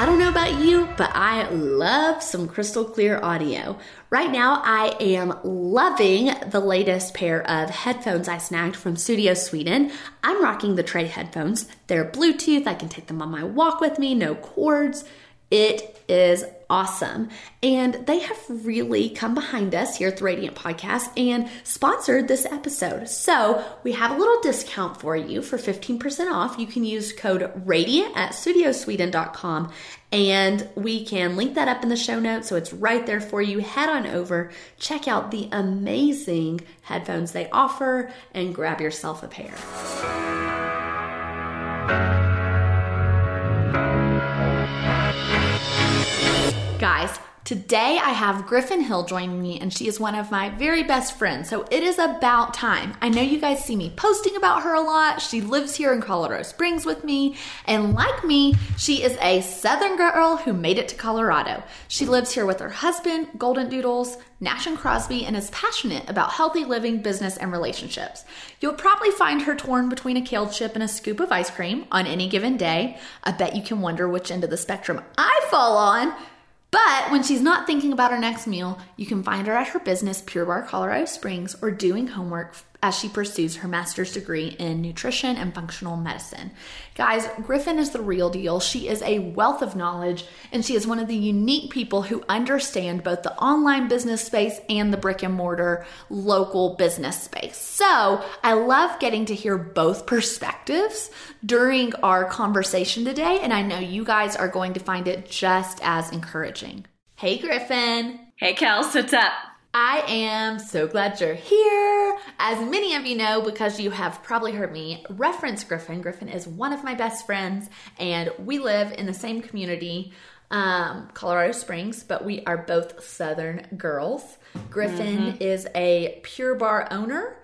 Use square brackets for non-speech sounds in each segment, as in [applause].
I don't know about you, but I love some crystal clear audio. Right now, I am loving the latest pair of headphones I snagged from Sudio Sweden. I'm rocking the Tre headphones. They're Bluetooth, I can take them on my walk with me, no cords. It is awesome. And they have really come behind us here at the Radiant Podcast and sponsored this episode. So we have a little discount for you for 15% off. You can use code RADIANT at sudiosweden.com and we can link that up in the show notes so it's right there for you. Head on over, check out the amazing headphones they offer, and grab yourself a pair. Guys, today I have Griffin Hill joining me, and she is one of my very best friends. So it is about time. I know you guys see me posting about her a lot. She lives here in Colorado Springs with me, and like me, she is a Southern girl who made it to Colorado. She lives here with her husband, Golden Doodles, Nash and Crosby, and is passionate about healthy living, business, and relationships. You'll probably find her torn between a kale chip and a scoop of ice cream on any given day. I bet you can wonder which end of the spectrum I fall on. But when she's not thinking about her next meal, you can find her at her business, Pure Barre Colorado Springs, or doing homework as she pursues her master's degree in nutrition and functional medicine. Guys, Griffin is the real deal. She is a wealth of knowledge, and she is one of the unique people who understand both the online business space and the brick and mortar local business space. So I love getting to hear both perspectives during our conversation today, and I know you guys are going to find it just as encouraging. Hey, Griffin. Hey, Kels, what's up? I am so glad you're here. As many of you know, because you have probably heard me reference Griffin, Griffin is one of my best friends, and we live in the same community, um, Colorado Springs, but we are both Southern girls. Griffin mm-hmm. is a Pure Barre owner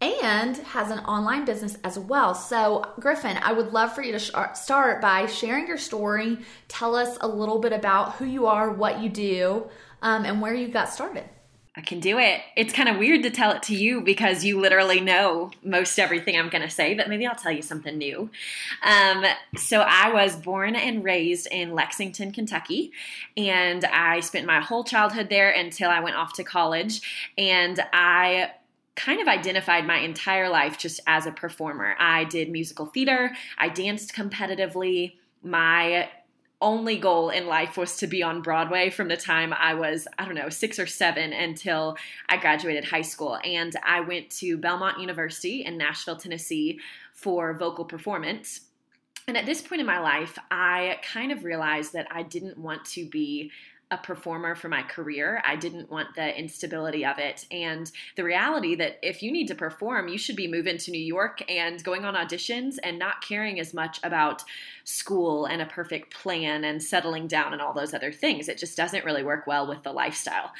and has an online business as well. So, Griffin, I would love for you to sh- start by sharing your story. Tell us a little bit about who you are, what you do, um, and where you got started. I can do it. It's kind of weird to tell it to you because you literally know most everything I'm going to say, but maybe I'll tell you something new. Um, so, I was born and raised in Lexington, Kentucky, and I spent my whole childhood there until I went off to college. And I kind of identified my entire life just as a performer. I did musical theater, I danced competitively. My only goal in life was to be on Broadway from the time I was, I don't know, six or seven until I graduated high school. And I went to Belmont University in Nashville, Tennessee for vocal performance. And at this point in my life, I kind of realized that I didn't want to be a performer for my career. I didn't want the instability of it. And the reality that if you need to perform, you should be moving to New York and going on auditions and not caring as much about school and a perfect plan and settling down and all those other things. It just doesn't really work well with the lifestyle.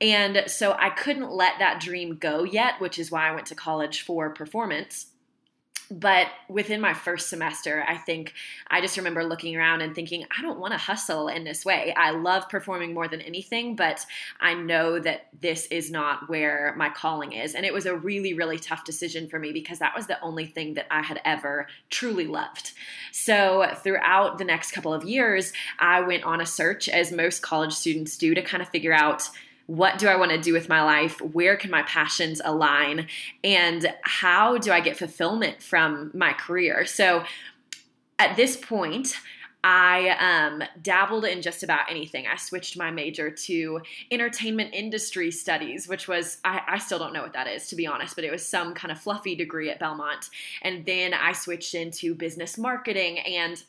And so I couldn't let that dream go yet, which is why I went to college for performance but within my first semester, I think I just remember looking around and thinking, I don't want to hustle in this way. I love performing more than anything, but I know that this is not where my calling is. And it was a really, really tough decision for me because that was the only thing that I had ever truly loved. So throughout the next couple of years, I went on a search, as most college students do, to kind of figure out what do I want to do with my life? Where can my passions align? And how do I get fulfillment from my career? So at this point, I um, dabbled in just about anything. I switched my major to entertainment industry studies, which was, I, I, still don't know what that is, to be honest, but it was some kind of fluffy degree at Belmont. And then I switched into business marketing and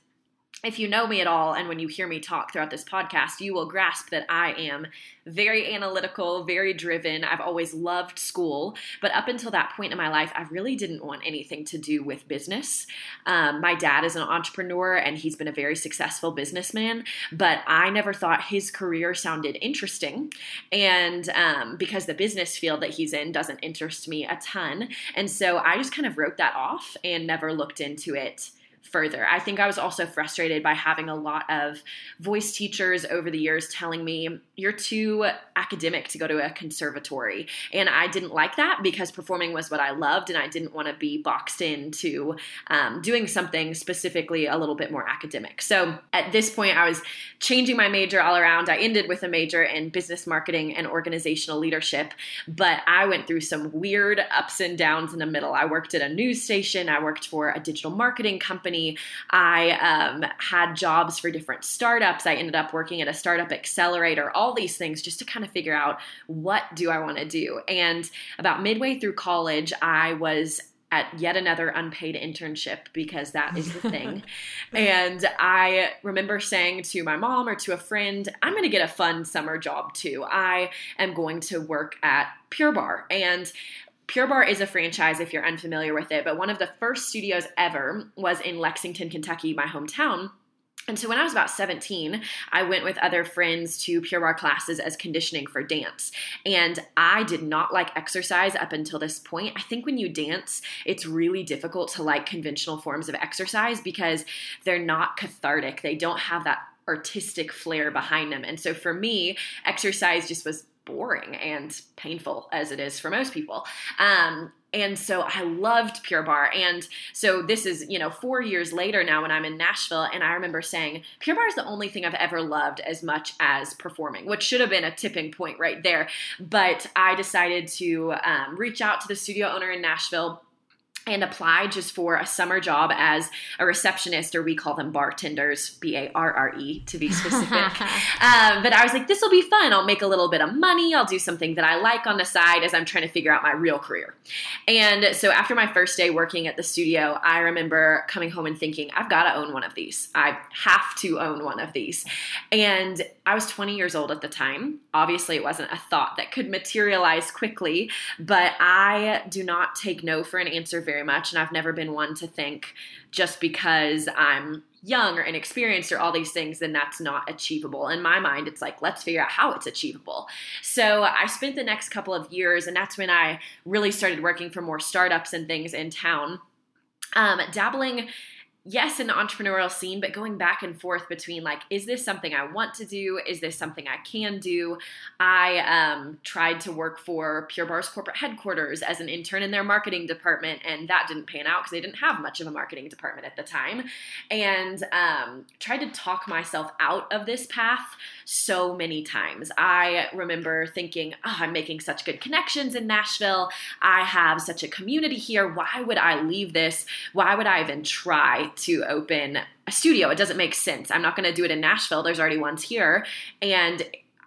if you know me at all and when you hear me talk throughout this podcast, you will grasp that I am very analytical, very driven. I've always loved school, but up until that point in my life, I really didn't want anything to do with business. Um, my dad is an entrepreneur and he's been a very successful businessman, but I never thought his career sounded interesting. And um, because the business field that he's in doesn't interest me a ton. And so I just kind of wrote that off and never looked into it further. I think I was also frustrated by having a lot of voice teachers over the years telling me, you're too academic to go to a conservatory. And I didn't like that because performing was what I loved, and I didn't want to be boxed into um, doing something specifically a little bit more academic. So at this point, I was changing my major all around. I ended with a major in business marketing and organizational leadership, but I went through some weird ups and downs in the middle. I worked at a news station, I worked for a digital marketing company company. I um, had jobs for different startups. I ended up working at a startup accelerator, all these things just to kind of figure out what do I want to do. And about midway through college, I was at yet another unpaid internship because that is the [laughs] thing. and I remember saying to my mom or to a friend, I'm going to get a fun summer job too. I am going to work at Pure Barre. And Pure Barre is a franchise if you're unfamiliar with it, but one of the first studios ever was in Lexington, Kentucky, my hometown. And so when I was about 17, I went with other friends to Pure Barre classes as conditioning for dance. And I did not like exercise up until this point. I think when you dance, it's really difficult to like conventional forms of exercise because they're not cathartic. They don't have that artistic flair behind them. And so for me, exercise just was boring and painful as it is for most people. Um, and so I loved Pure Barre. And so this is, you know, four years later now when I'm in Nashville. And I remember saying, Pure Barre is the only thing I've ever loved as much as performing, which should have been a tipping point right there. But I decided to um, reach out to the studio owner in Nashville and applied just for a summer job as a receptionist, or we call them bartenders, B A R R E to be specific. [laughs] um, but I was like, this will be fun. I'll make a little bit of money. I'll do something that I like on the side as I'm trying to figure out my real career. And so after my first day working at the studio, I remember coming home and thinking, I've got to own one of these. I have to own one of these. And I was 20 years old at the time. Obviously, it wasn't a thought that could materialize quickly, but I do not take no for an answer very much. And I've never been one to think just because I'm young or inexperienced or all these things, then that's not achievable. In my mind, it's like, let's figure out how it's achievable. So I spent the next couple of years, and that's when I really started working for more startups and things in town. Um, dabbling yes, in the entrepreneurial scene, but going back and forth between like, is this something I want to do? Is this something I can do? I um, tried to work for Pure Barre's corporate headquarters as an intern in their marketing department, and that didn't pan out because they didn't have much of a marketing department at the time. And um, tried to talk myself out of this path so many times. I remember thinking, oh, I'm making such good connections in Nashville. I have such a community here. Why would I leave this? Why would I even try? To open a studio. It doesn't make sense. I'm not going to do it in Nashville. There's already ones here. And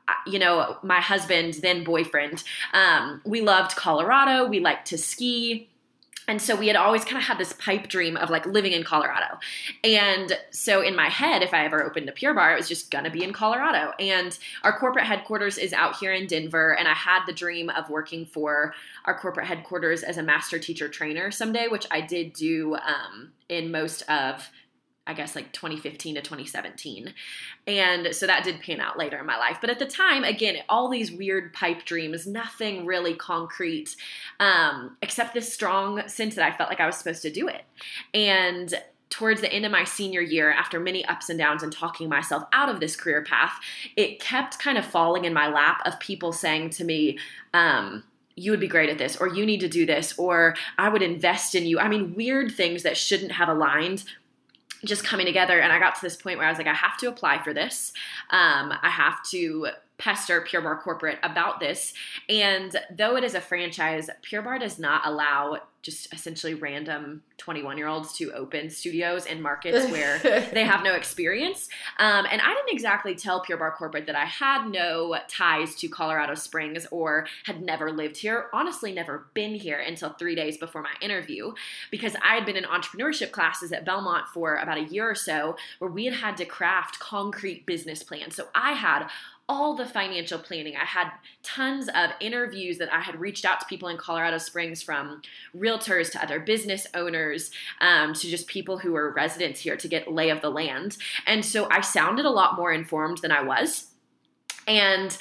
uh, you know, my husband, then boyfriend, um, we loved Colorado. We liked to ski. And so we had always kind of had this pipe dream of like living in Colorado. And so in my head, if I ever opened a Pure Barre, it was just gonna be in Colorado. And our corporate headquarters is out here in Denver. And I had the dream of working for our corporate headquarters as a master teacher trainer someday, which I did do um, in most of I guess like 2015 to 2017. And so that did pan out later in my life. But at the time, again, all these weird pipe dreams, nothing really concrete, um, except this strong sense that I felt like I was supposed to do it. And towards the end of my senior year, after many ups and downs and talking myself out of this career path, it kept kind of falling in my lap of people saying to me, um, you would be great at this, or you need to do this, or I would invest in you. I mean, weird things that shouldn't have aligned just coming together and i got to this point where i was like i have to apply for this um, i have to pester Pure Barre Corporate about this. And though it is a franchise, Pure Barre does not allow just essentially random 21 year olds to open studios in markets [laughs] where they have no experience. Um, and I didn't exactly tell Pure Barre Corporate that I had no ties to Colorado Springs or had never lived here, honestly, never been here until three days before my interview, because I had been in entrepreneurship classes at Belmont for about a year or so where we had had to craft concrete business plans. So I had all the financial planning. I had tons of interviews that I had reached out to people in Colorado Springs from realtors to other business owners um, to just people who were residents here to get lay of the land. And so I sounded a lot more informed than I was. And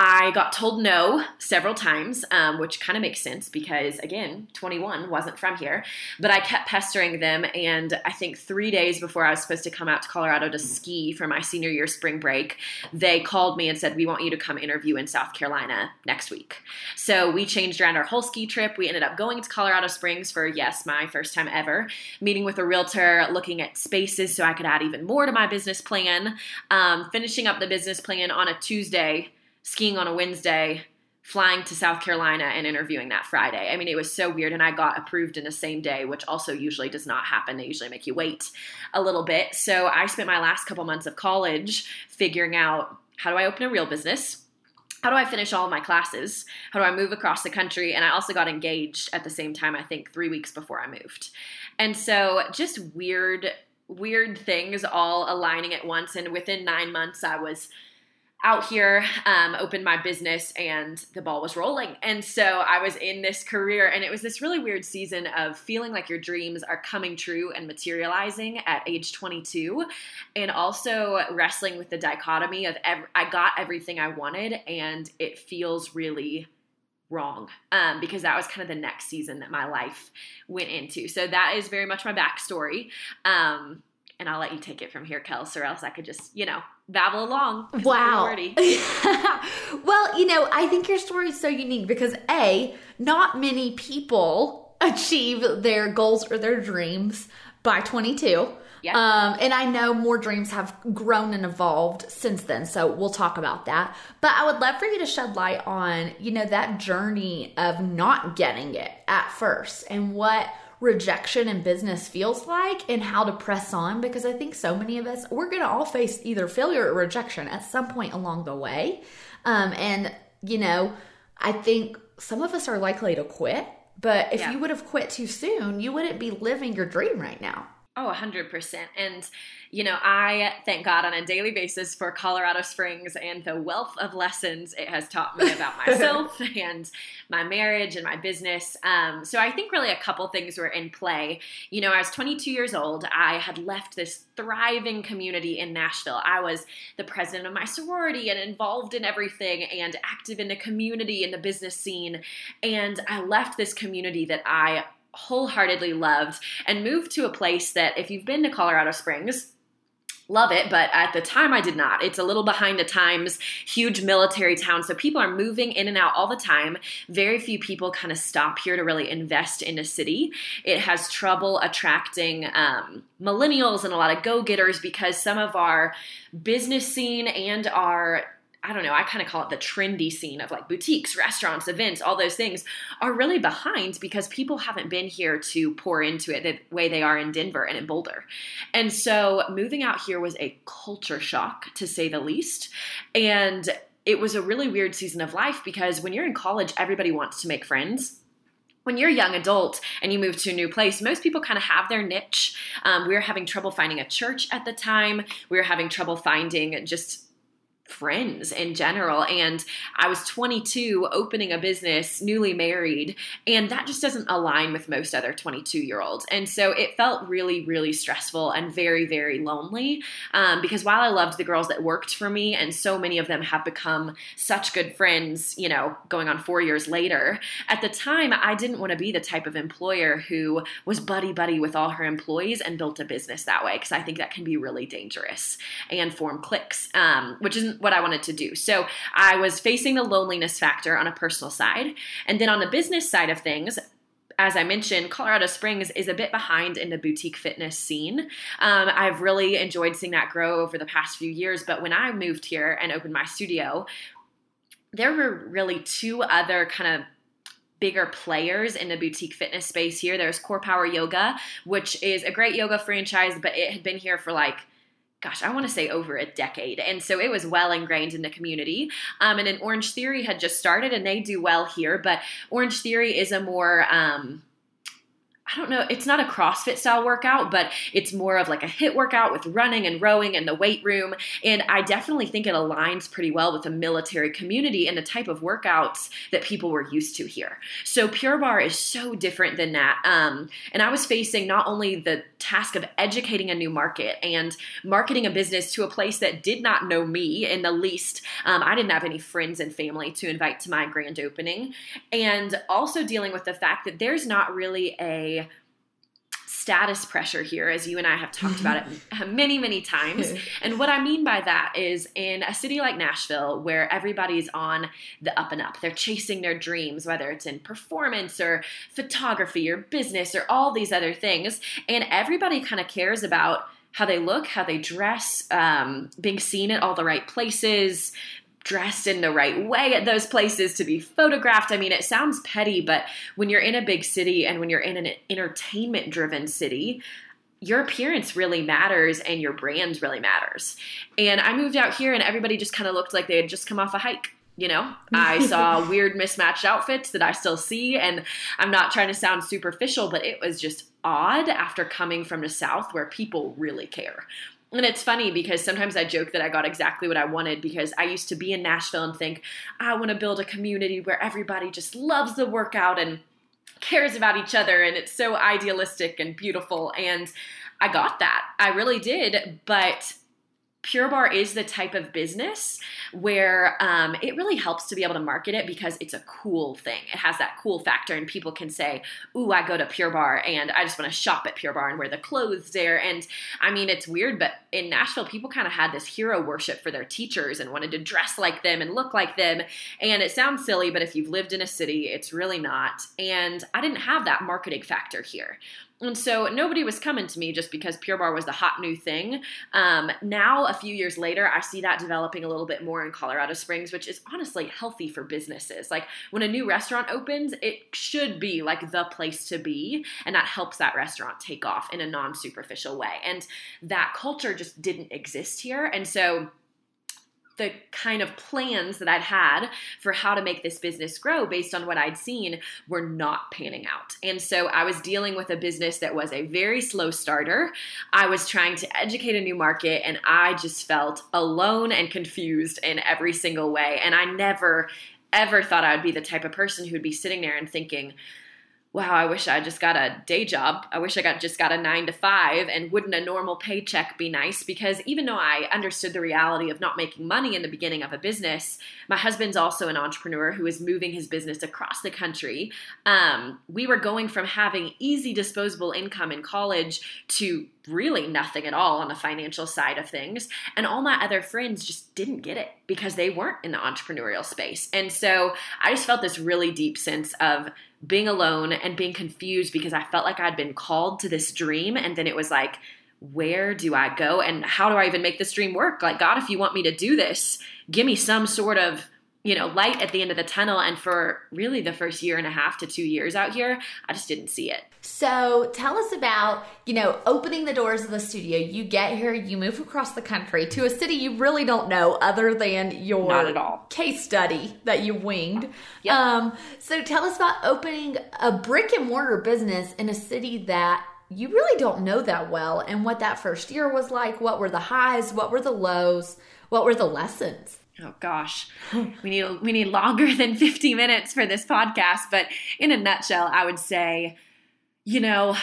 I got told no several times, um, which kind of makes sense because, again, 21 wasn't from here. But I kept pestering them. And I think three days before I was supposed to come out to Colorado to ski for my senior year spring break, they called me and said, We want you to come interview in South Carolina next week. So we changed around our whole ski trip. We ended up going to Colorado Springs for, yes, my first time ever, meeting with a realtor, looking at spaces so I could add even more to my business plan, um, finishing up the business plan on a Tuesday skiing on a Wednesday, flying to South Carolina and interviewing that Friday. I mean, it was so weird. And I got approved in the same day, which also usually does not happen. They usually make you wait a little bit. So I spent my last couple months of college figuring out how do I open a real business? How do I finish all my classes? How do I move across the country? And I also got engaged at the same time, I think three weeks before I moved. And so just weird, weird things all aligning at once. And within nine months, I was out here, um, opened my business, and the ball was rolling. And so I was in this career, and it was this really weird season of feeling like your dreams are coming true and materializing at age 22, and also wrestling with the dichotomy of ev- I got everything I wanted, and it feels really wrong um, because that was kind of the next season that my life went into. So that is very much my backstory. Um, and I'll let you take it from here, Kels, or else I could just, you know, babble along. Wow. [laughs] well, you know, I think your story is so unique because A, not many people [laughs] achieve their goals or their dreams by 22. Yeah. Um, and I know more dreams have grown and evolved since then, so we'll talk about that. But I would love for you to shed light on, you know, that journey of not getting it at first and what rejection in business feels like and how to press on because I think so many of us, we're going to all face either failure or rejection at some point along the way. Um, and, you know, I think some of us are likely to quit, but if yeah. you would have quit too soon, you wouldn't be living your dream right now. Oh, 100%. And you know, I thank God on a daily basis for Colorado Springs and the wealth of lessons it has taught me about [laughs] myself and my marriage and my business. Um, so I think really a couple things were in play. You know, I was 22 years old. I had left this thriving community in Nashville. I was the president of my sorority and involved in everything and active in the community and the business scene. And I left this community that I wholeheartedly loved and moved to a place that if you've been to Colorado Springs, love it, but at the time I did not. It's a little behind the times, huge military town. So people are moving in and out all the time. Very few people kind of stop here to really invest in a city. It has trouble attracting um, millennials and a lot of go getters because some of our business scene and our I don't know, I kind of call it the trendy scene of like boutiques, restaurants, events, all those things are really behind because people haven't been here to pour into it the way they are in Denver and in Boulder. And so moving out here was a culture shock to say the least. And it was a really weird season of life because when you're in college, everybody wants to make friends when you're a young adult and you move to a new place, most people kind of have their niche. Um, we were having trouble finding a church at the time. We were having trouble finding just friends in general. And I was 22, opening a business, newly married, and that just doesn't align with most other 22 year olds. And so it felt really, really stressful and very, very lonely um, because while I loved the girls that worked for me, and so many of them have become such good friends, you know, going on four years later, at the time I didn't want to be the type of employer who was buddy buddy with all her employees and built a business that way because I think that can be really dangerous and form cliques, um, which isn't what I wanted to do. So I was facing the loneliness factor on a personal side. And then on the business side of things, as I mentioned, Colorado Springs is a bit behind in the boutique fitness scene. Um, I've really enjoyed seeing that grow over the past few years. But when I moved here and opened my studio, there were really two other kind of bigger players in the boutique fitness space here. There's Core Power Yoga, which is a great yoga franchise, but it had been here for like gosh, I want to say over a decade. And so it was well ingrained in the community. Um, and then Orange Theory had just started and they do well here, but Orange Theory is a more, um, I don't know, it's not a CrossFit style workout, but it's more of like a HIIT workout with running and rowing and the weight room. And I definitely think it aligns pretty well with the military community and the type of workouts that people were used to here. So Pure Barre is so different than that. Um, and I was facing not only the task of educating a new market and marketing a business to a place that did not know me in the least. Um, I didn't have any friends and family to invite to my grand opening. And also dealing with the fact that there's not really a status pressure here, as you and I have talked about it [laughs] many, many times. [laughs] and what I mean by that is in a city like Nashville, where everybody's on the up and up, they're chasing their dreams, whether it's in performance or photography or business or all these other things. And everybody kind of cares about how they look, how they dress, um, being seen at all the right places, dressed in the right way at those places to be photographed. I mean, it sounds petty, but when you're in a big city and when you're in an entertainment driven city, your appearance really matters and your brand really matters. And I moved out here and everybody just kind of looked like they had just come off a hike. You know, I [laughs] saw weird mismatched outfits that I still see, and I'm not trying to sound superficial, but it was just odd after coming from the South where people really care. And it's funny because sometimes I joke that I got exactly what I wanted because I used to be in Nashville and think, I want to build a community where everybody just loves the workout and cares about each other and it's so idealistic and beautiful. And I got that. I really did. But Pure Barre is the type of business where um, it really helps to be able to market it because it's a cool thing. It has that cool factor, and people can say, Ooh, I go to Pure Barre and I just want to shop at Pure Barre and wear the clothes there. And I mean, it's weird, but in Nashville, people kind of had this hero worship for their teachers and wanted to dress like them and look like them. And it sounds silly, but if you've lived in a city, it's really not. And I didn't have that marketing factor here. And so nobody was coming to me just because Pure Barre was the hot new thing. Um, now, a few years later, I see that developing a little bit more in Colorado Springs, which is honestly healthy for businesses. Like when a new restaurant opens, it should be like the place to be, and that helps that restaurant take off in a non superficial way. And that culture just didn't exist here. And so the kind of plans that I'd had for how to make this business grow based on what I'd seen were not panning out. And so I was dealing with a business that was a very slow starter. I was trying to educate a new market and I just felt alone and confused in every single way. And I never, ever thought I would be the type of person who would be sitting there and thinking, wow, I wish I just got a day job. I wish I got just got a 9 to 5 and wouldn't a normal paycheck be nice because even though I understood the reality of not making money in the beginning of a business, my husband's also an entrepreneur who is moving his business across the country. Um, we were going from having easy disposable income in college to really nothing at all on the financial side of things. And all my other friends just didn't get it because they weren't in the entrepreneurial space. And so I just felt this really deep sense of being alone and being confused because I felt like I'd been called to this dream. And then it was like, where do I go? And how do I even make this dream work? Like, God, if you want me to do this, give me some sort of you know, light at the end of the tunnel. And for really the first year and a half to two years out here, I just didn't see it. So tell us about, you know, opening the doors of the studio. You get here, you move across the country to a city you really don't know other than your Not at all. case study that you winged. Yep. Um, so tell us about opening a brick and mortar business in a city that you really don't know that well and what that first year was like. What were the highs? What were the lows? What were the lessons? Oh gosh. We need we need longer than 50 minutes for this podcast but in a nutshell i would say you know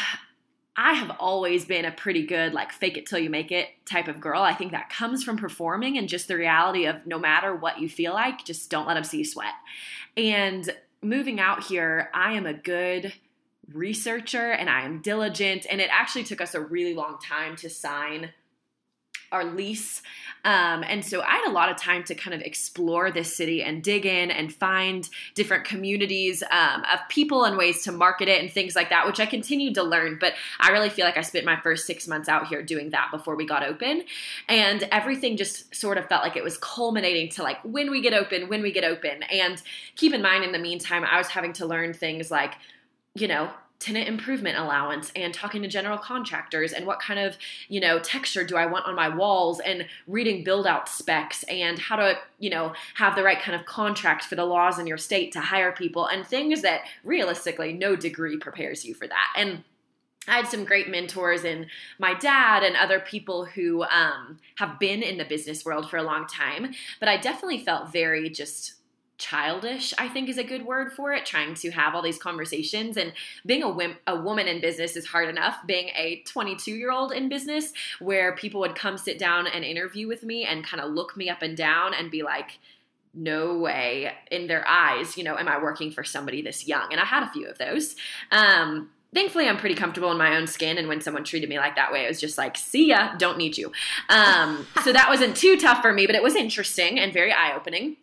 i have always been a pretty good like fake it till you make it type of girl. I think that comes from performing and just the reality of no matter what you feel like just don't let them see you sweat. And moving out here i am a good researcher and i am diligent and it actually took us a really long time to sign our lease. Um, and so I had a lot of time to kind of explore this city and dig in and find different communities um, of people and ways to market it and things like that, which I continued to learn. But I really feel like I spent my first six months out here doing that before we got open. And everything just sort of felt like it was culminating to like when we get open, when we get open. And keep in mind, in the meantime, I was having to learn things like, you know, tenant improvement allowance and talking to general contractors and what kind of you know texture do i want on my walls and reading build out specs and how to you know have the right kind of contract for the laws in your state to hire people and things that realistically no degree prepares you for that. And I had some great mentors in my dad and other people who um, have been in the business world for a long time, but I definitely felt very just childish i think is a good word for it trying to have all these conversations. And being a, wim- a woman in business is hard enough. Being a 22 year old in business where people would come sit down and interview with me and kind of look me up and down and be like no way in their eyes you know am i working for somebody this young? And i had a few of those. Um, thankfully i'm pretty comfortable in my own skin and when someone treated me like that way it was just like see ya don't need you. Um, so that wasn't too tough for me but it was interesting and very eye-opening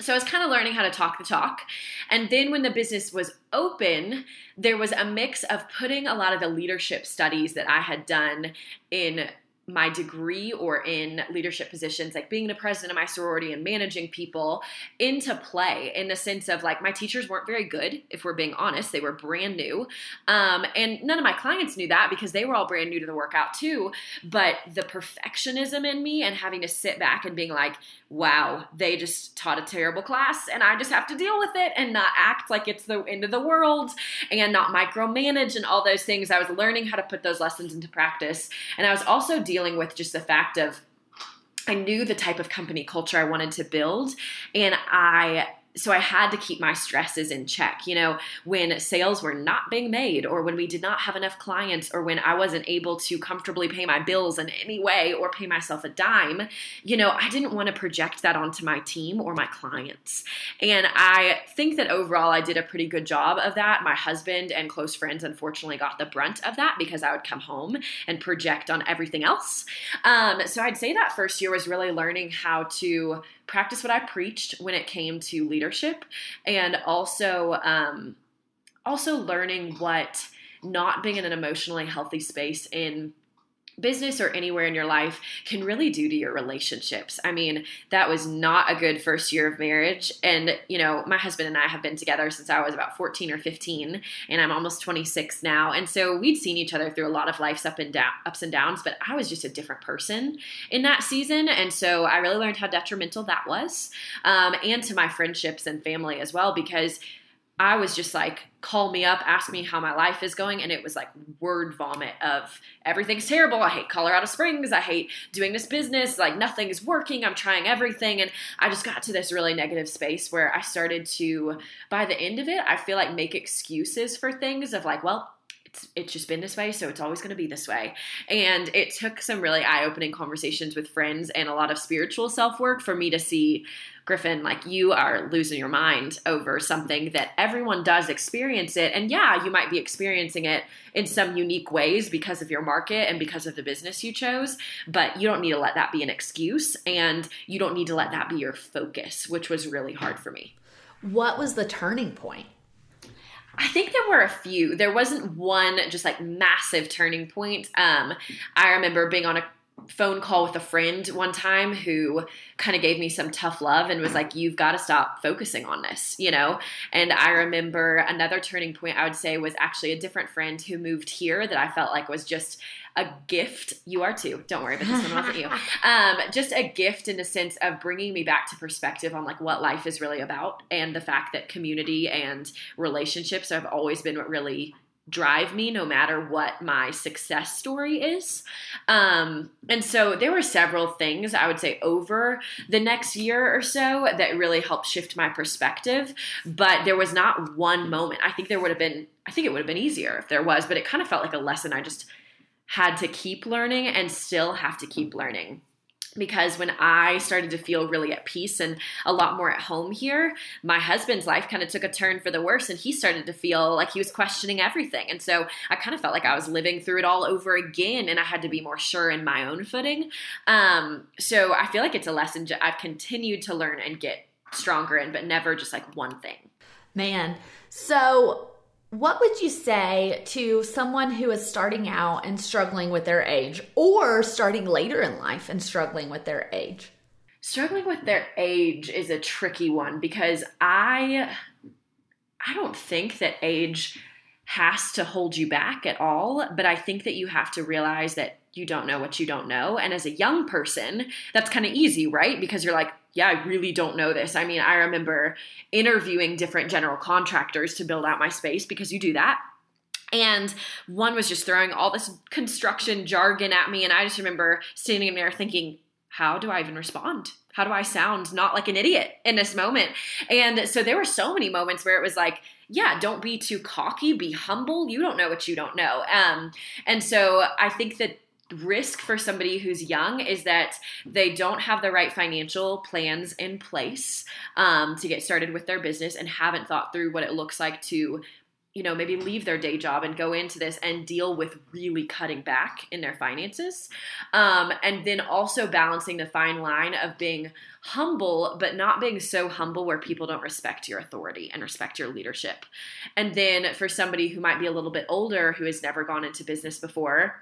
so I was kind of learning how to talk the talk. And then when the business was open, there was a mix of putting a lot of the leadership studies that I had done in my degree or in leadership positions, like being the president of my sorority and managing people, into play in the sense of like my teachers weren't very good, if we're being honest. They were brand new. Um, and none of my clients knew that because they were all brand new to the workout too. But the perfectionism in me and having to sit back and being like, wow, they just taught a terrible class and I just have to deal with it and not act like it's the end of the world and not micromanage and all those things. I was learning how to put those lessons into practice. And I was also dealing with just the fact of I knew the type of company culture I wanted to build and I so I had to keep my stresses in check. You know, when sales were not being made, or when we did not have enough clients, or when I wasn't able to comfortably pay my bills in any way or pay myself a dime, you know, I didn't want to project that onto my team or my clients. And I think that overall I did a pretty good job of that. My husband and close friends, unfortunately, got the brunt of that because I would come home and project on everything else. Um, so I'd say that first year was really learning how to practice what I preached when it came to leadership, and also um, also learning what not being in an emotionally healthy space in business or anywhere in your life can really do to your relationships. I mean, that was not a good first year of marriage. And, you know, my husband and I have been together since I was about 14 or 15, and I'm almost 26 now. And so we'd seen each other through a lot of life's up and down, ups and downs, but I was just a different person in that season. And so I really learned how detrimental that was, um, and to my friendships and family as well, because I was just like, call me up, ask me how my life is going. And it was like word vomit of everything's terrible. I hate Colorado Springs. I hate doing this business. Like nothing is working. I'm trying everything. And I just got to this really negative space where I started to, by the end of it, I feel like make excuses for things of like, well, it's, it's just been this way, so it's always going to be this way. And it took some really eye opening conversations with friends and a lot of spiritual self work for me to see Griffin, like you are losing your mind over something that everyone does experience it. And yeah, you might be experiencing it in some unique ways because of your market and because of the business you chose, but you don't need to let that be an excuse and you don't need to let that be your focus, which was really hard for me. What was the turning point? I think there were a few. There wasn't one just like massive turning point. Um, I remember being on a phone call with a friend one time who kind of gave me some tough love and was like, You've got to stop focusing on this, you know? And I remember another turning point I would say was actually a different friend who moved here that I felt like was just a gift. You are too. Don't worry, but this one wasn't you. [laughs] Um, just a gift in the sense of bringing me back to perspective on like what life is really about and the fact that community and relationships have always been what really drive me no matter what my success story is. Um, and so there were several things I would say over the next year or so that really helped shift my perspective. But there was not one moment. I think there would have been, I think it would have been easier if there was, but it kind of felt like a lesson I just had to keep learning and still have to keep learning. Because when I started to feel really at peace and a lot more at home here, my husband's life kind of took a turn for the worse and he started to feel like he was questioning everything. And so I kind of felt like I was living through it all over again and I had to be more sure in my own footing. Um, so I feel like it's a lesson I've continued to learn and get stronger in, but never just like one thing. Man. So what would you say to someone who is starting out and struggling with their age or starting later in life and struggling with their age? Struggling with their age is a tricky one because I I don't think that age has to hold you back at all, but I think that you have to realize that you don't know what you don't know. And as a young person, that's kind of easy, right? Because you're like, yeah, I really don't know this. I mean, I remember interviewing different general contractors to build out my space because you do that. And one was just throwing all this construction jargon at me. And I just remember standing in there thinking, how do I even respond? How do I sound not like an idiot in this moment? And so there were so many moments where it was like, yeah, don't be too cocky, be humble. You don't know what you don't know. Um, and so I think that risk for somebody who's young is that they don't have the right financial plans in place um, to get started with their business and haven't thought through what it looks like to you know maybe leave their day job and go into this and deal with really cutting back in their finances. Um, and then also balancing the fine line of being humble but not being so humble where people don't respect your authority and respect your leadership. And then for somebody who might be a little bit older who has never gone into business before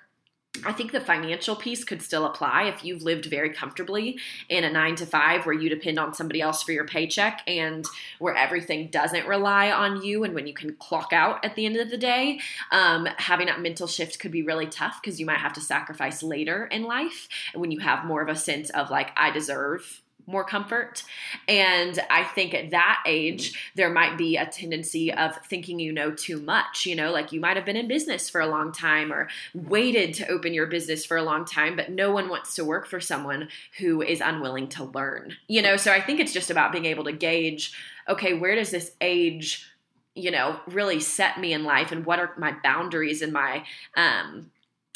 I think the financial piece could still apply if you've lived very comfortably in a nine to five where you depend on somebody else for your paycheck and where everything doesn't rely on you and when you can clock out at the end of the day. Um, having that mental shift could be really tough because you might have to sacrifice later in life when you have more of a sense of like, I deserve more comfort. And I think at that age, there might be a tendency of thinking you know too much. You know, like you might have been in business for a long time or waited to open your business for a long time, but no one wants to work for someone who is unwilling to learn. You know, so I think it's just about being able to gauge okay, where does this age you know really set me in life and what are my boundaries and my um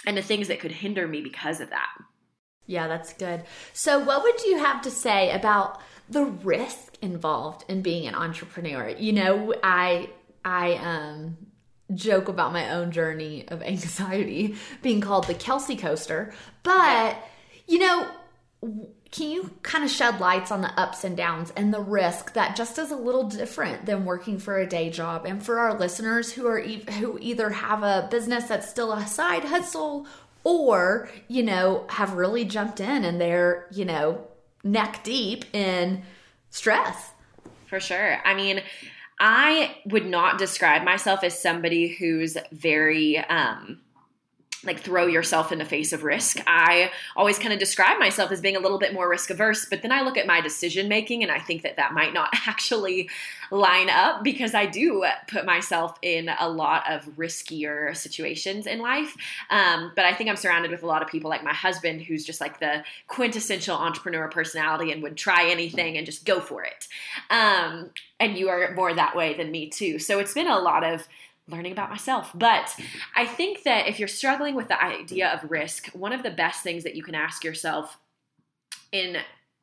and the things that could hinder me because of that yeah, that's good. So, what would you have to say about the risk involved in being an entrepreneur? You know, I I um joke about my own journey of [laughs] anxiety being called the Kelsey coaster, but you know, can you kind of shed lights on the ups and downs and the risk that just is a little different than working for a day job and for our listeners who are e- who either have a business that's still a side hustle or, you know, have really jumped in and they're, you know, neck deep in stress. For sure. I mean, I would not describe myself as somebody who's very um like throw yourself in the face of risk. I always kind of describe myself as being a little bit more risk averse, but then I look at my decision making and I think that that might not [laughs] actually line up because I do put myself in a lot of riskier situations in life. Um, but I think I'm surrounded with a lot of people like my husband, who's just like the quintessential entrepreneur personality and would try anything and just go for it. Um, and you are more that way than me too. So it's been a lot of learning about myself. But I think that if you're struggling with the idea of risk, one of the best things that you can ask yourself in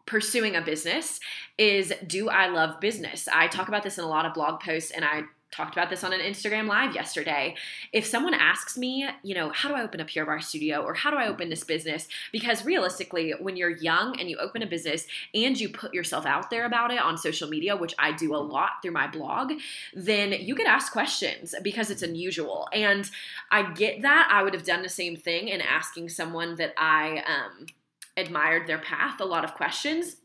pursuing a business is do I love business? I talk about this in a lot of blog posts and I talked about this on an Instagram live yesterday. If someone asks me, you know, how do I open a Pure Barre studio or how do I open this business? Because realistically, when you're young and you open a business and you put yourself out there about it on social media, which I do a lot through my blog, then you get asked questions because it's unusual. And I get that. I would have done the same thing in asking someone that I um, admired their path a lot of questions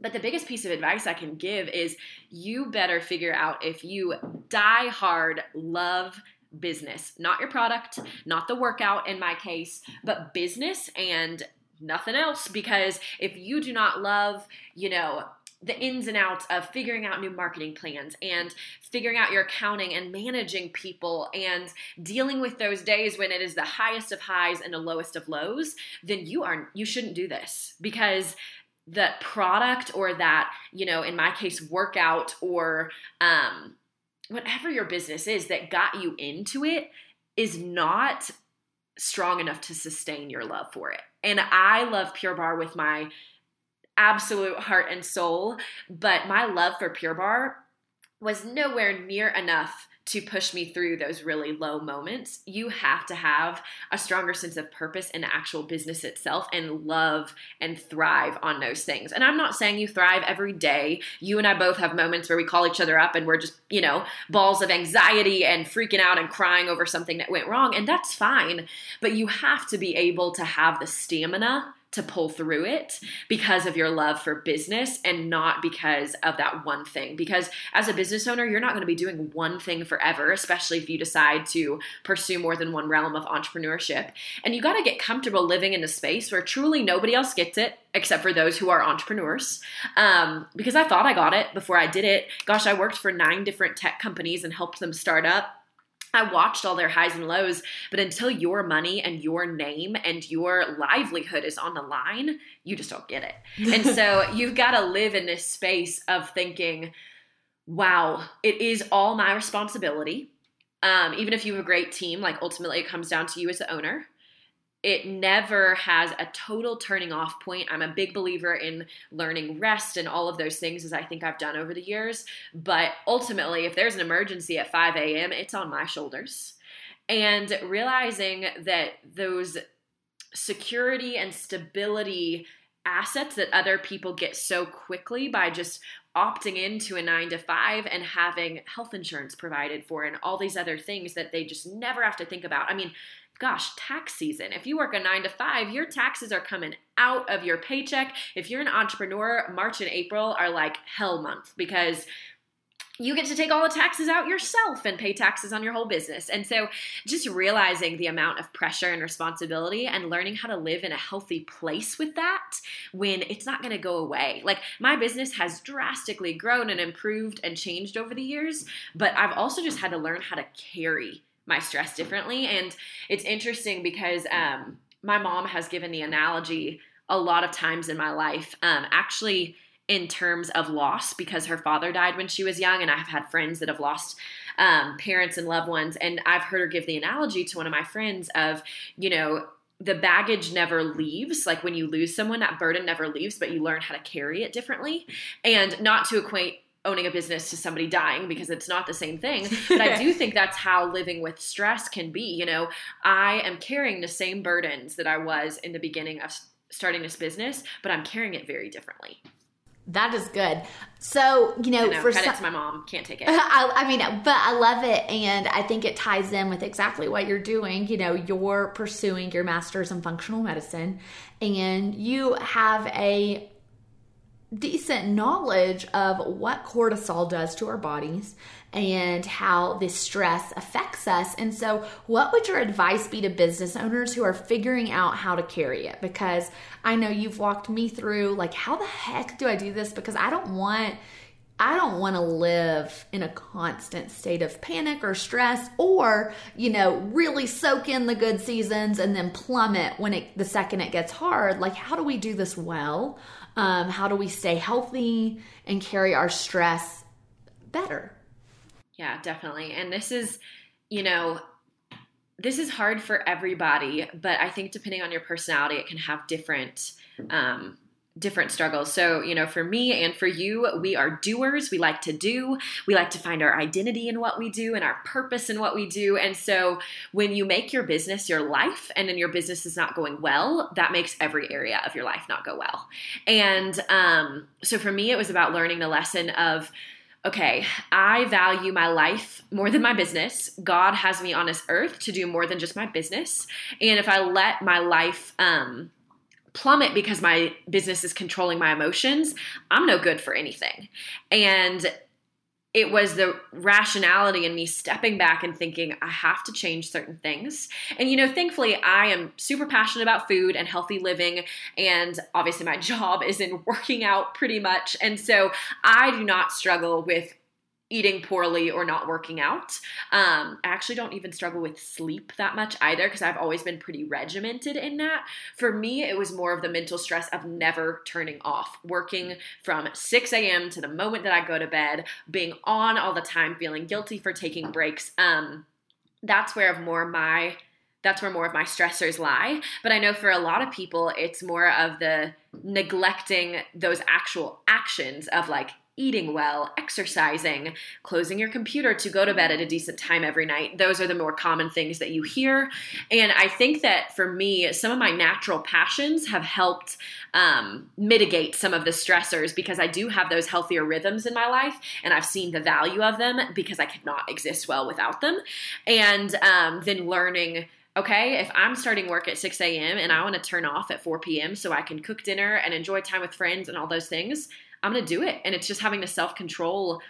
but the biggest piece of advice I can give is you better figure out if you die hard love business, not your product, not the workout in my case, but business and nothing else. Because if you do not love, you know, the ins and outs of figuring out new marketing plans and figuring out your accounting and managing people and dealing with those days when it is the highest of highs and the lowest of lows, then you are you shouldn't do this because that product or that, you know, in my case, workout or um, whatever your business is that got you into it is not strong enough to sustain your love for it. And I love Pure Barre with my absolute heart and soul, but my love for Pure Barre was nowhere near enough to push me through those really low moments. You have to have a stronger sense of purpose in the actual business itself and love and thrive on those things. And I'm not saying you thrive every day. You and I both have moments where we call each other up and we're just, you know, balls of anxiety and freaking out and crying over something that went wrong. And that's fine. But you have to be able to have the stamina to pull through it because of your love for business and not because of that one thing. Because as a business owner, you're not going to be doing one thing forever, especially if you decide to pursue more than one realm of entrepreneurship. And you got to get comfortable living in a space where truly nobody else gets it except for those who are entrepreneurs. Um, because I thought I got it before I did it. Gosh, I worked for nine different tech companies and helped them start up I watched all their highs and lows, but until your money and your name and your livelihood is on the line, you just don't get it. and so [laughs] you've got to live in this space of thinking, wow, it is all my responsibility. Um, even if you have a great team, like ultimately it comes down to you as the owner it never has a total turning off point. I'm a big believer in learning rest and all of those things, as I think I've done over the years. But ultimately, if there's an emergency at 5 a.m., it's on my shoulders. And realizing that those security and stability assets that other people get so quickly by just opting into a nine to five and having health insurance provided for and all these other things that they just never have to think about. I mean, gosh, tax season. If you work a nine to five, your taxes are coming out of your paycheck. If you're an entrepreneur, March and April are like hell month because you get to take all the taxes out yourself and pay taxes on your whole business. And so, just realizing the amount of pressure and responsibility and learning how to live in a healthy place with that when it's not going to go away. Like, my business has drastically grown and improved and changed over the years, but I've also just had to learn how to carry my stress differently. And it's interesting because um, my mom has given the analogy a lot of times in my life, um, actually, in terms of loss, because her father died when she was young, and I've had friends that have lost um, parents and loved ones. And I've heard her give the analogy to one of my friends of, you know, the baggage never leaves. Like when you lose someone, that burden never leaves, but you learn how to carry it differently. And not to equate owning a business to somebody dying because it's not the same thing. [laughs] But I do think that's how living with stress can be. You know, I am carrying the same burdens that I was in the beginning of starting this business, but I'm carrying it very differently. That is good. So you know, know for credit some, to my mom, can't take it. [laughs] I, I, mean, but I love it, and I think it ties in with exactly what you're doing. You know, you're pursuing your master's in functional medicine, and you have a decent knowledge of what cortisol does to our bodies and how this stress affects us. And so, what would your advice be to business owners who are figuring out how to carry it? Because I know you've walked me through, like, how the heck do I do this? Because I don't want. I don't want to live in a constant state of panic or stress or, you know, really soak in the good seasons and then plummet when it the second it gets hard. Like how do we do this well? Um, how do we stay healthy and carry our stress better? Yeah, definitely. And this is, you know, this is hard for everybody, but I think depending on your personality, it can have different um, different struggles. So, you know, for me and for you, we are doers. We like to do. We like to find our identity in what we do and our purpose in what we do. And so, when you make your business your life and then your business is not going well, that makes every area of your life not go well. And um, so, for me, it was about learning the lesson of, okay, I value my life more than my business. God has me on this earth to do more than just my business. And if I let my life, um, plummet because my business is controlling my emotions, I'm no good for anything. And it was the rationality in me stepping back and thinking, I have to change certain things. And, you know, thankfully, I am super passionate about food and healthy living. And obviously, my [laughs] job is in working out pretty much. And so I do not struggle with eating poorly or not working out. Um, I actually don't even struggle with sleep that much either because I've always been pretty regimented in that. For me, it was more of the mental stress of never turning off, working from 6 a.m. to the moment that I go to bed, being on all the time, feeling guilty for taking breaks. Um, that's where more my that's where more of my stressors lie. But I know for a lot of people, it's more of the neglecting those actual actions of like eating well, exercising, closing your computer to go to bed at a decent time every night. Those are the more common things that you hear. And I think that for me, some of my natural passions have helped um, mitigate some of the stressors because I do have those healthier rhythms in my life and I've seen the value of them because I could not exist well without them. And um, then learning okay, if I'm starting work at 6 a.m. and I want to turn off at 4 p.m. so I can cook dinner and enjoy time with friends and all those things, I'm going to do it. And it's just having the self control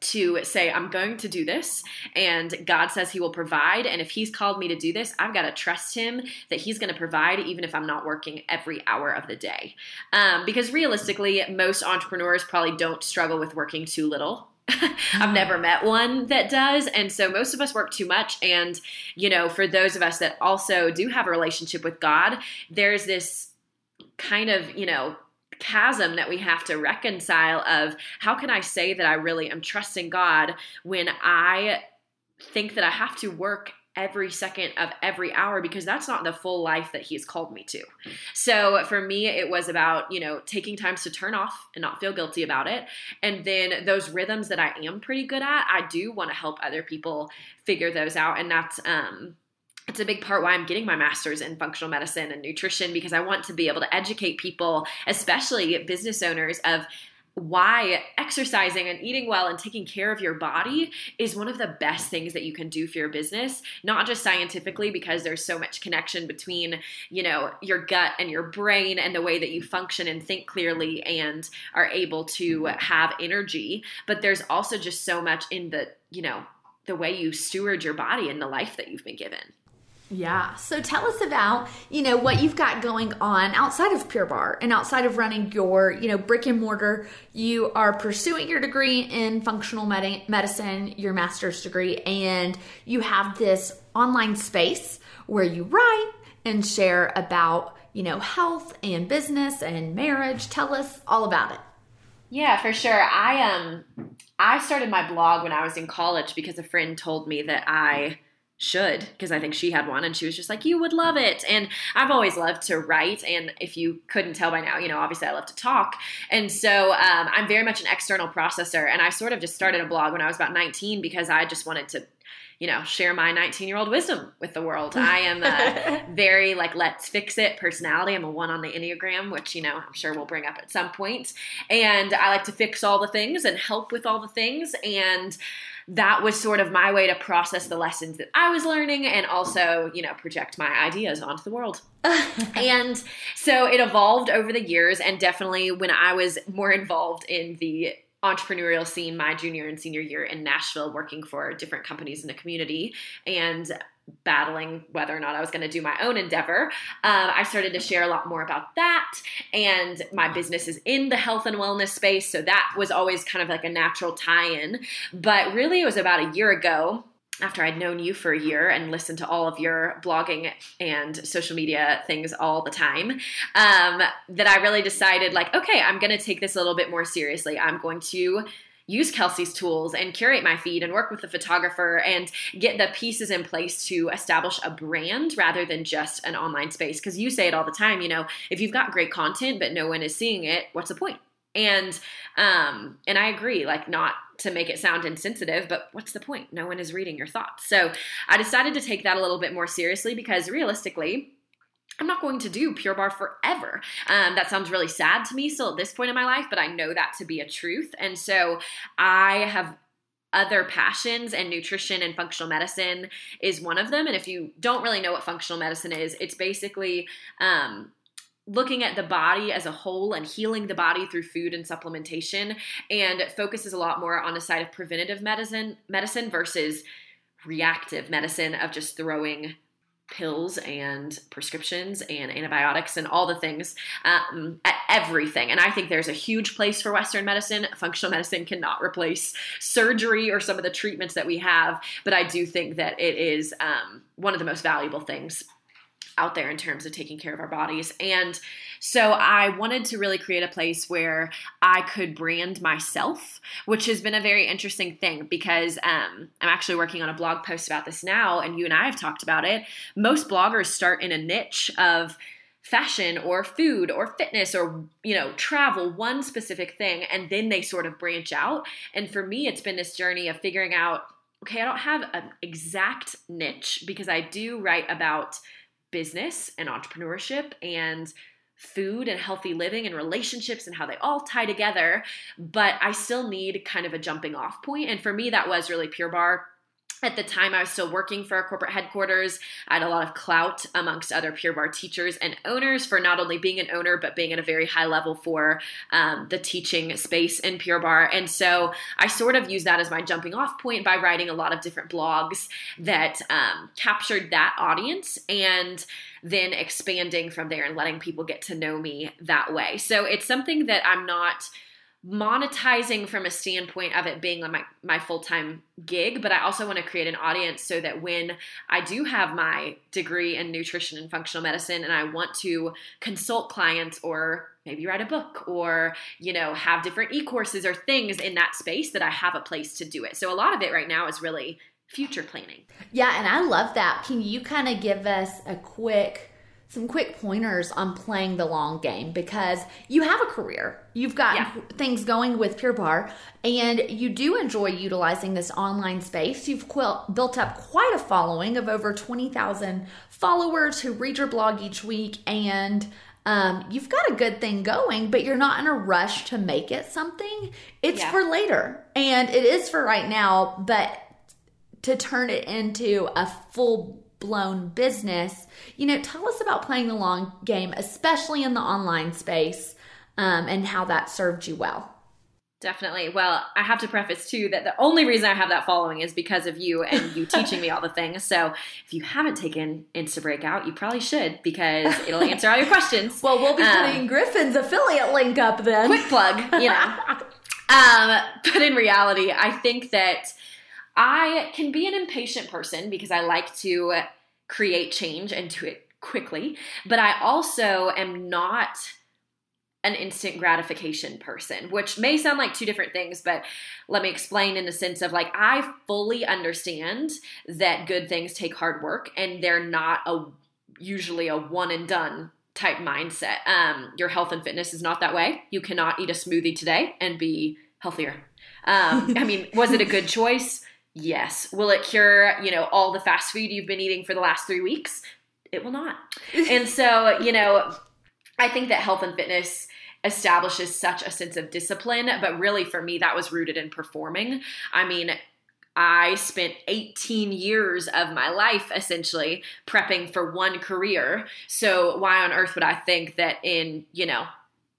to say, I'm going to do this, and God says He will provide. And if He's called me to do this, I've got to trust Him that He's going to provide, even if I'm not working every hour of the day. Um, because realistically, most entrepreneurs probably don't struggle with working too little. [laughs] I've never met one that does. And so most of us work too much. And, you know, for those of us that also do have a relationship with God, there's this kind of, you know, chasm that we have to reconcile of how can I say that I really am trusting God when I think that I have to work every second of every hour because that's not the full life that he's called me to. So for me it was about, you know, taking times to turn off and not feel guilty about it. And then those rhythms that I am pretty good at, I do want to help other people figure those out and that's um it's a big part why I'm getting my master's in functional medicine and nutrition because I want to be able to educate people, especially business owners, of why exercising and eating well and taking care of your body is one of the best things that you can do for your business not just scientifically because there's so much connection between you know your gut and your brain and the way that you function and think clearly and are able to have energy but there's also just so much in the you know the way you steward your body and the life that you've been given yeah. So tell us about, you know, what you've got going on outside of Pure Barre and outside of running your, you know, brick and mortar. You are pursuing your degree in functional med- medicine, your master's degree, and you have this online space where you write and share about, you know, health and business and marriage. Tell us all about it. Yeah, for sure. I um I started my blog when I was in college because a friend told me that I should because I think she had one and she was just like, You would love it. And I've always loved to write. And if you couldn't tell by now, you know, obviously I love to talk. And so um, I'm very much an external processor. And I sort of just started a blog when I was about 19 because I just wanted to you know, share my 19 year old wisdom with the world. [laughs] I am a [laughs] very like let's fix it personality. I'm a one on the Enneagram, which, you know, I'm sure we'll bring up at some point. And I like to fix all the things and help with all the things. And that was sort of my way to process the lessons that I was learning and also, you know, project my ideas onto the world. [laughs] and so it evolved over the years. And definitely when I was more involved in the entrepreneurial scene my junior and senior year in Nashville, working for different companies in the community. And battling whether or not I was going to do my own endeavor, um, I started to share a lot more about that. And my business is in the health and wellness space. So that was always kind of like a natural tie in. But really, it was about a year ago after I'd known you for a year and listened to all of your blogging and social media things all the time, um, that I really decided, like, okay, I'm going to take this a little bit more seriously. I'm going to use Kelsey's tools and curate my feed and work with the photographer and get the pieces in place to establish a brand rather than just an online space. Because you say it all the time, you know, if you've got great content but no one is seeing it, what's the point? And um, and I agree, like not to make it sound insensitive, but what's the point? No one is reading your thoughts. So I decided to take that a little bit more seriously because realistically, I'm not going to do Pure Barre forever. Um, that sounds really sad to me still at this point in my life, but I know that to be a truth. And so I have other passions and nutrition and functional medicine is one of them. And if you don't really know what functional medicine is, it's basically um, looking at the body as a whole and healing the body through food and supplementation and focuses a lot more on the side of preventative medicine medicine versus reactive medicine of just throwing pills and prescriptions and antibiotics and all the things, um, everything. And I think there's a huge place for Western medicine. Functional medicine cannot replace surgery or some of the treatments that we have, but I do think that it is um, one of the most valuable things out there in terms of taking care of our bodies. And so I wanted to really create a place where I could brand myself, which has been a very interesting thing because um, I'm actually working on a blog post about this now, and you and I have talked about it. Most bloggers start in a niche of fashion or food or fitness or you know travel one specific thing and then they sort of branch out and for me it's been this journey of figuring out okay i don't have an exact niche because i do write about business and entrepreneurship and food and healthy living and relationships and how they all tie together but i still need kind of a jumping off point. And for me that was really pure barre at the time i was still working for our corporate headquarters i had a lot of clout amongst other pure Barre teachers and owners for not only being an owner but being at a very high level for um, the teaching space in pure Barre. and so i sort of used that as my jumping off point by writing a lot of different blogs that um, captured that audience and then expanding from there and letting people get to know me that way so it's something that i'm not monetizing from a standpoint of it being my, my full-time gig but i also want to create an audience so that when i do have my degree in nutrition and functional medicine and i want to consult clients or maybe write a book or you know have different e-courses or things in that space that i have a place to do it. So a lot of it right now is really future planning. Yeah and i love that. Can you kind of give us a quick some quick pointers on playing the long game because you have a career. You've got yeah. things going with Pure Barre and you do enjoy utilizing this online space. You've built up quite a following of over 20,000 followers who read your blog each week and um, you've got a good thing going, but you're not in a rush to make it something. It's yeah. for later and it is for right now, but to turn it into a full blown business. You know, tell us about playing the long game, especially in the online space, um, and how that served you well. Definitely. Well, I have to preface too that the only reason I have that following is because of you and you [laughs] teaching me all the things. So if you haven't taken Insta Breakout, you probably should because it'll [laughs] answer all your questions. well, we'll be putting um, Griffin's affiliate link up then. Quick plug, you know. [laughs] um, but in reality, I think that I can be an impatient person because I like to create change and do it quickly, but I also am not an instant gratification person, which may sound like two different things, but let me explain in the sense of like, I fully understand that good things take hard work and they're not a usually a one and done type mindset. Um, your health and fitness is not that way. You cannot eat a smoothie today and be healthier. Um, I mean, was it a good choice? Yes. Will it cure, you know, all the fast food you've been eating for the last three weeks? It will not. [laughs] and so, you know, I think that health and fitness establishes such a sense of discipline, but really for me, that was rooted in performing. I mean, I spent 18 years of my life essentially prepping for one career. So, why on earth would I think that in, you know,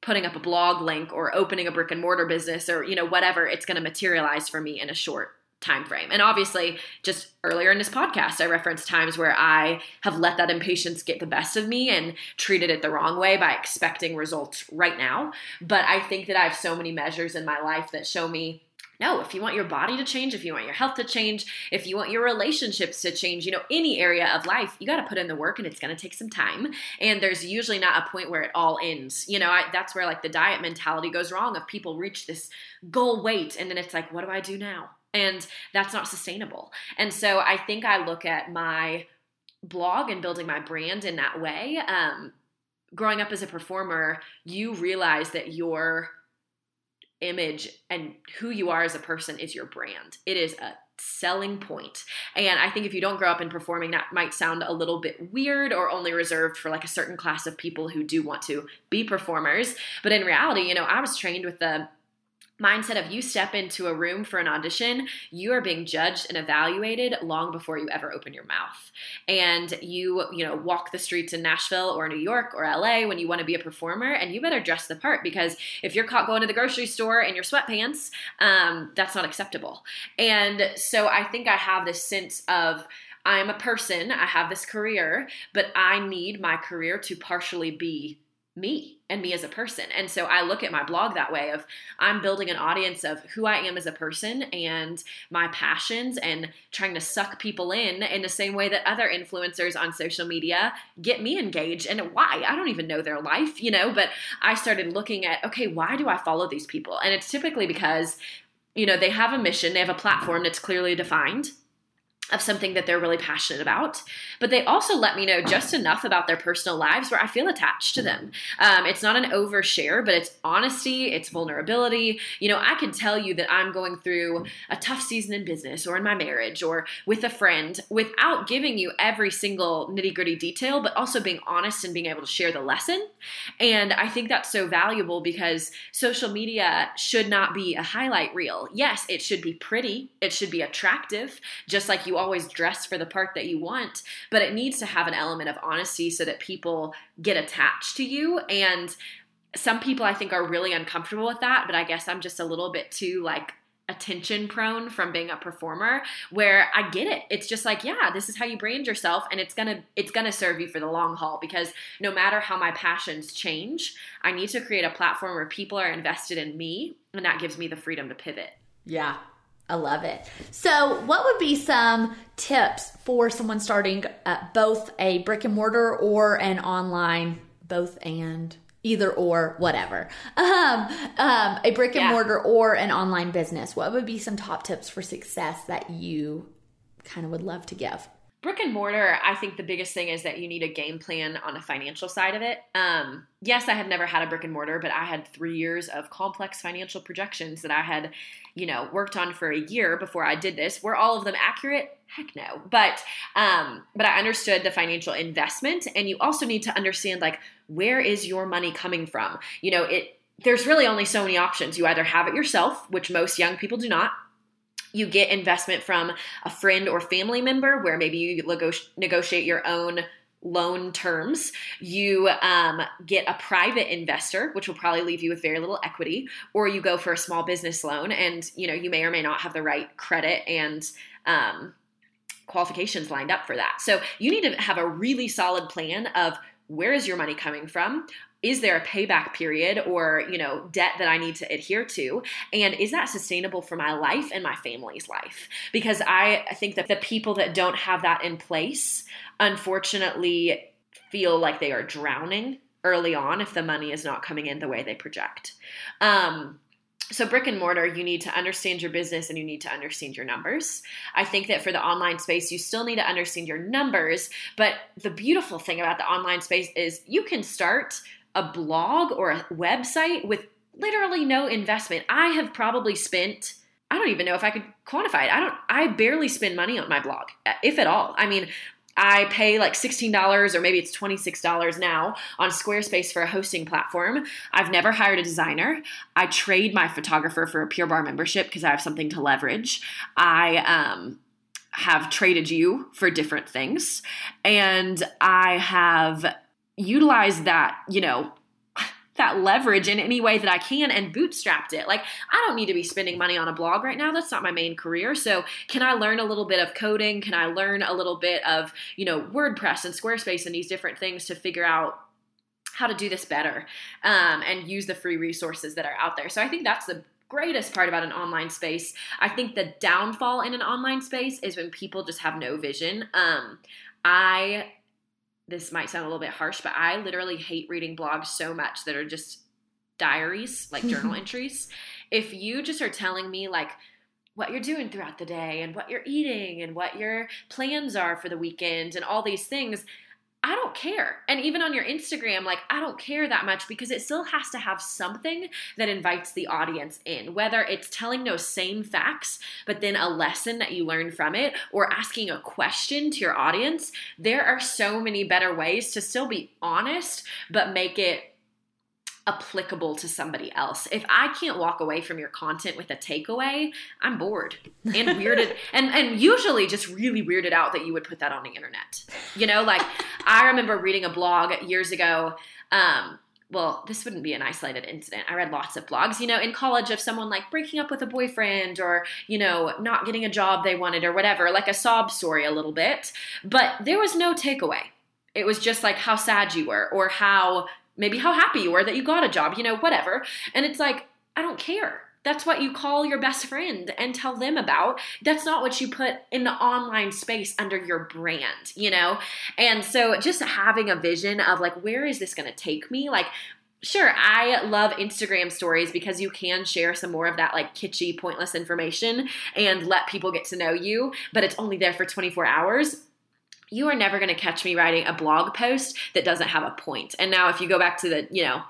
putting up a blog link or opening a brick and mortar business or, you know, whatever, it's going to materialize for me in a short time frame. And obviously, just earlier in this podcast, I referenced times where I have let that impatience get the best of me and treated it the wrong way by expecting results right now. But I think that I have so many measures in my life that show me no, if you want your body to change, if you want your health to change, if you want your relationships to change, you know, any area of life, you got to put in the work and it's going to take some time. And there's usually not a point where it all ends. You know, I, that's where like the diet mentality goes wrong of people reach this goal weight and then it's like, what do I do now? And that's not sustainable. And so I think I look at my blog and building my brand in that way. Um, growing up as a performer, you realize that your image and who you are as a person is your brand. It is a selling point. And I think if you don't grow up in performing, that might sound a little bit weird or only reserved for like a certain class of people who do want to be performers. But in reality, you know, I was trained with the mindset of you step into a room for an audition, you are being judged and evaluated long before you ever open your mouth. And you, you know, walk the streets in Nashville or New York or LA when you want to be a performer, and you better dress the part because if you're caught going to the grocery store in your sweatpants, um, that's not acceptable. And so I think I have this sense of I'm a person, I have this career, but I need my career to partially be me and me as a person. And so I look at my blog that way of I'm building an audience of who I am as a person and my passions and trying to suck people in in the same way that other influencers on social media get me engaged and why I don't even know their life, you know, but I started looking at okay, why do I follow these people? And it's typically because you know, they have a mission, they have a platform that's clearly defined of something that they're really passionate about. But they also let me know just enough about their personal lives where I feel attached to them. Um, it's not an overshare, but it's honesty, it's vulnerability. You know, I can tell you that I'm going through a tough season in business or in my marriage or with a friend without giving you every single nitty gritty detail, but also being honest and being able to share the lesson. And I think that's so valuable because social media should not be a highlight reel. Yes, it should be pretty, it should be attractive, just like you always dress for the part that you want, but it needs to have an element of honesty so that people get attached to you. And some people I think are really uncomfortable with that, but I guess I'm just a little bit too like attention prone from being a performer where I get it. It's just like, yeah, this is how you brand yourself and it's going to it's going to serve you for the long haul because no matter how my passions change, I need to create a platform where people are invested in me and that gives me the freedom to pivot. Yeah. I love it. So, what would be some tips for someone starting uh, both a brick and mortar or an online, both and either or whatever, [laughs] um, um, a brick and yeah. mortar or an online business? What would be some top tips for success that you kind of would love to give? Brick and mortar i think the biggest thing is that you need a game plan on the financial side of it. Um, yes i had never had a brick and mortar but i had three years of complex financial projections that i had you know worked on for a year before i did this. Were all of them accurate? Heck no. But um, but i understood the financial investment and you also need to understand like where is your money coming from? You know it there's really only so many options. You either have it yourself which most young people do not you get investment from a friend or family member where maybe you negotiate your own loan terms. You um, get a private investor, which will probably leave you with very little equity, or you go for a small business loan, and you know you may or may not have the right credit and um, qualifications lined up for that. So you need to have a really solid plan of where is your money coming from is there a payback period or you know debt that i need to adhere to and is that sustainable for my life and my family's life because i think that the people that don't have that in place unfortunately feel like they are drowning early on if the money is not coming in the way they project um, so, brick and mortar, you need to understand your business and you need to understand your numbers. I think that for the online space, you still need to understand your numbers. But the beautiful thing about the online space is you can start a blog or a website with literally no investment. I have probably spent I don't even know if I could quantify it. I don't I barely spend money on my blog, if at all. I mean, I pay like $16 or maybe it's $26 now on Squarespace for a hosting platform. I've never hired a designer. I trade my photographer for a Pure Barre membership because I have something to leverage. I um, have traded you for different things. And I have utilize that, you know, [sighs] that leverage in any way that I can and bootstrapped it. Like, I don't need to be spending money on a blog right now. That's not my main career. So, can I learn a little bit of coding? Can I learn a little bit of, you know, WordPress and Squarespace and these different things to figure out how to do this better um, and use the free resources that are out there? So, I think that's the greatest part about an online space. I think the downfall in an online space is when people just have no vision. Um, I this might sound a little bit harsh, but I literally hate reading blogs so much that are just diaries, like journal [laughs] entries. If you just are telling me like what you're doing throughout the day and what you're eating and what your plans are for the weekend and all these things, I don't care. And even on your Instagram, like, I don't care that much because it still has to have something that invites the audience in, whether it's telling those same facts, but then a lesson that you learn from it, or asking a question to your audience. There are so many better ways to still be honest, but make it applicable to somebody else. If I can't walk away from your content with a takeaway, I'm bored and weirded [laughs] and and usually just really weirded out that you would put that on the internet. You know, like I remember reading a blog years ago um well, this wouldn't be an isolated incident. I read lots of blogs, you know, in college of someone like breaking up with a boyfriend or, you know, not getting a job they wanted or whatever, like a sob story a little bit. But there was no takeaway. It was just like how sad you were or how maybe how happy you were that you got a job, you know, whatever. And it's like, I don't care. That's what you call your best friend and tell them about. That's not what you put in the online space under your brand, you know? And so just having a vision of like, where is this gonna take me? Like, Sure, I love Instagram stories because you can share some more of that like kitschy, pointless information and let people get to know you, but it's only there for 24 hours you are never going to catch me writing a blog post that doesn't have a point. And now, if you go back to the, you know,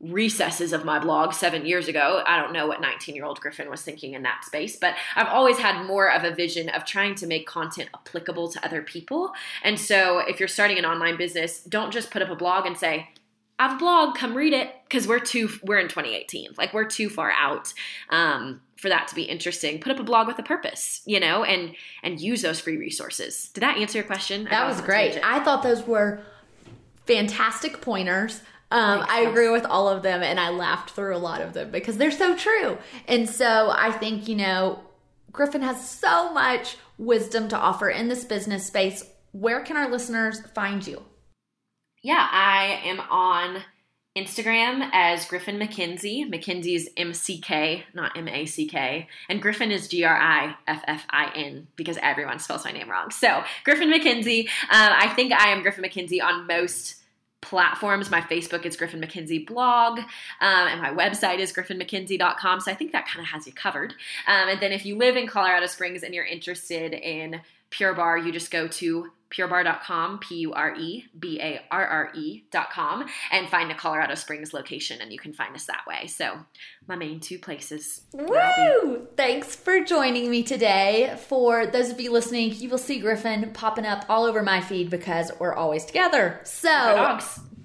recesses of my blog seven years ago. I don't know what 19 year old Griffin was thinking in that space, but I've always had more of a vision of trying to make content applicable to other people. And so if you're starting an online business, don't just put up a blog and say, I have a blog, come read it, because we're too we're in 2018. Like we're too far out. Um, for that to be interesting. Put up a blog with a purpose you know and and use those free resources. Did that answer your question? That was great. i thought those were fantastic pointers. Um, I agree with all of them, and I laughed through a lot of them because they're so true. And so I think, you know, Griffin has so much wisdom to offer in this business space. Where can our listeners find you? Yeah, I am on Instagram as Griffin McKenzie. McKinsey is M C K, not M A C K. And Griffin is G R I F F I N because everyone spells my name wrong. So, Griffin McKenzie. Um, I think I am Griffin McKenzie on most platforms. My Facebook is Griffin McKenzie blog, um, and my website is griffinmckinsey.com. So I think that kind of has you covered. Um, and then if you live in Colorado Springs and you're interested in Pure Barre, you just go to purebarre.com, P U R E B A R R E.com, and find the Colorado Springs location, and you can find us that way. So, my main two places. Woo! Thanks for joining me today. For those of you listening, you will see Griffin popping up all over my feed because we're always together. So,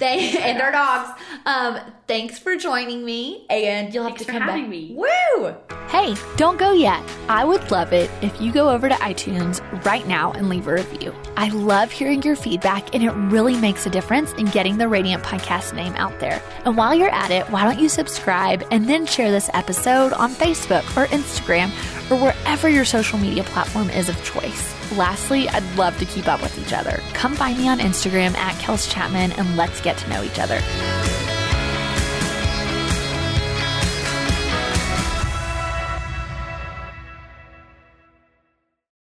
they [laughs] and our dogs. Um, thanks for joining me, and you'll have thanks to come back. Me. Woo! Hey, don't go yet. I would love it if you go over to iTunes right now and leave a review. I love hearing your feedback, and it really makes a difference in getting the Radiant Podcast name out there. And while you're at it, why don't you subscribe and then share this episode on Facebook or Instagram or wherever your social media platform is of choice. Lastly, I'd love to keep up with each other. Come find me on Instagram at Kels Chapman and let's get to know each other.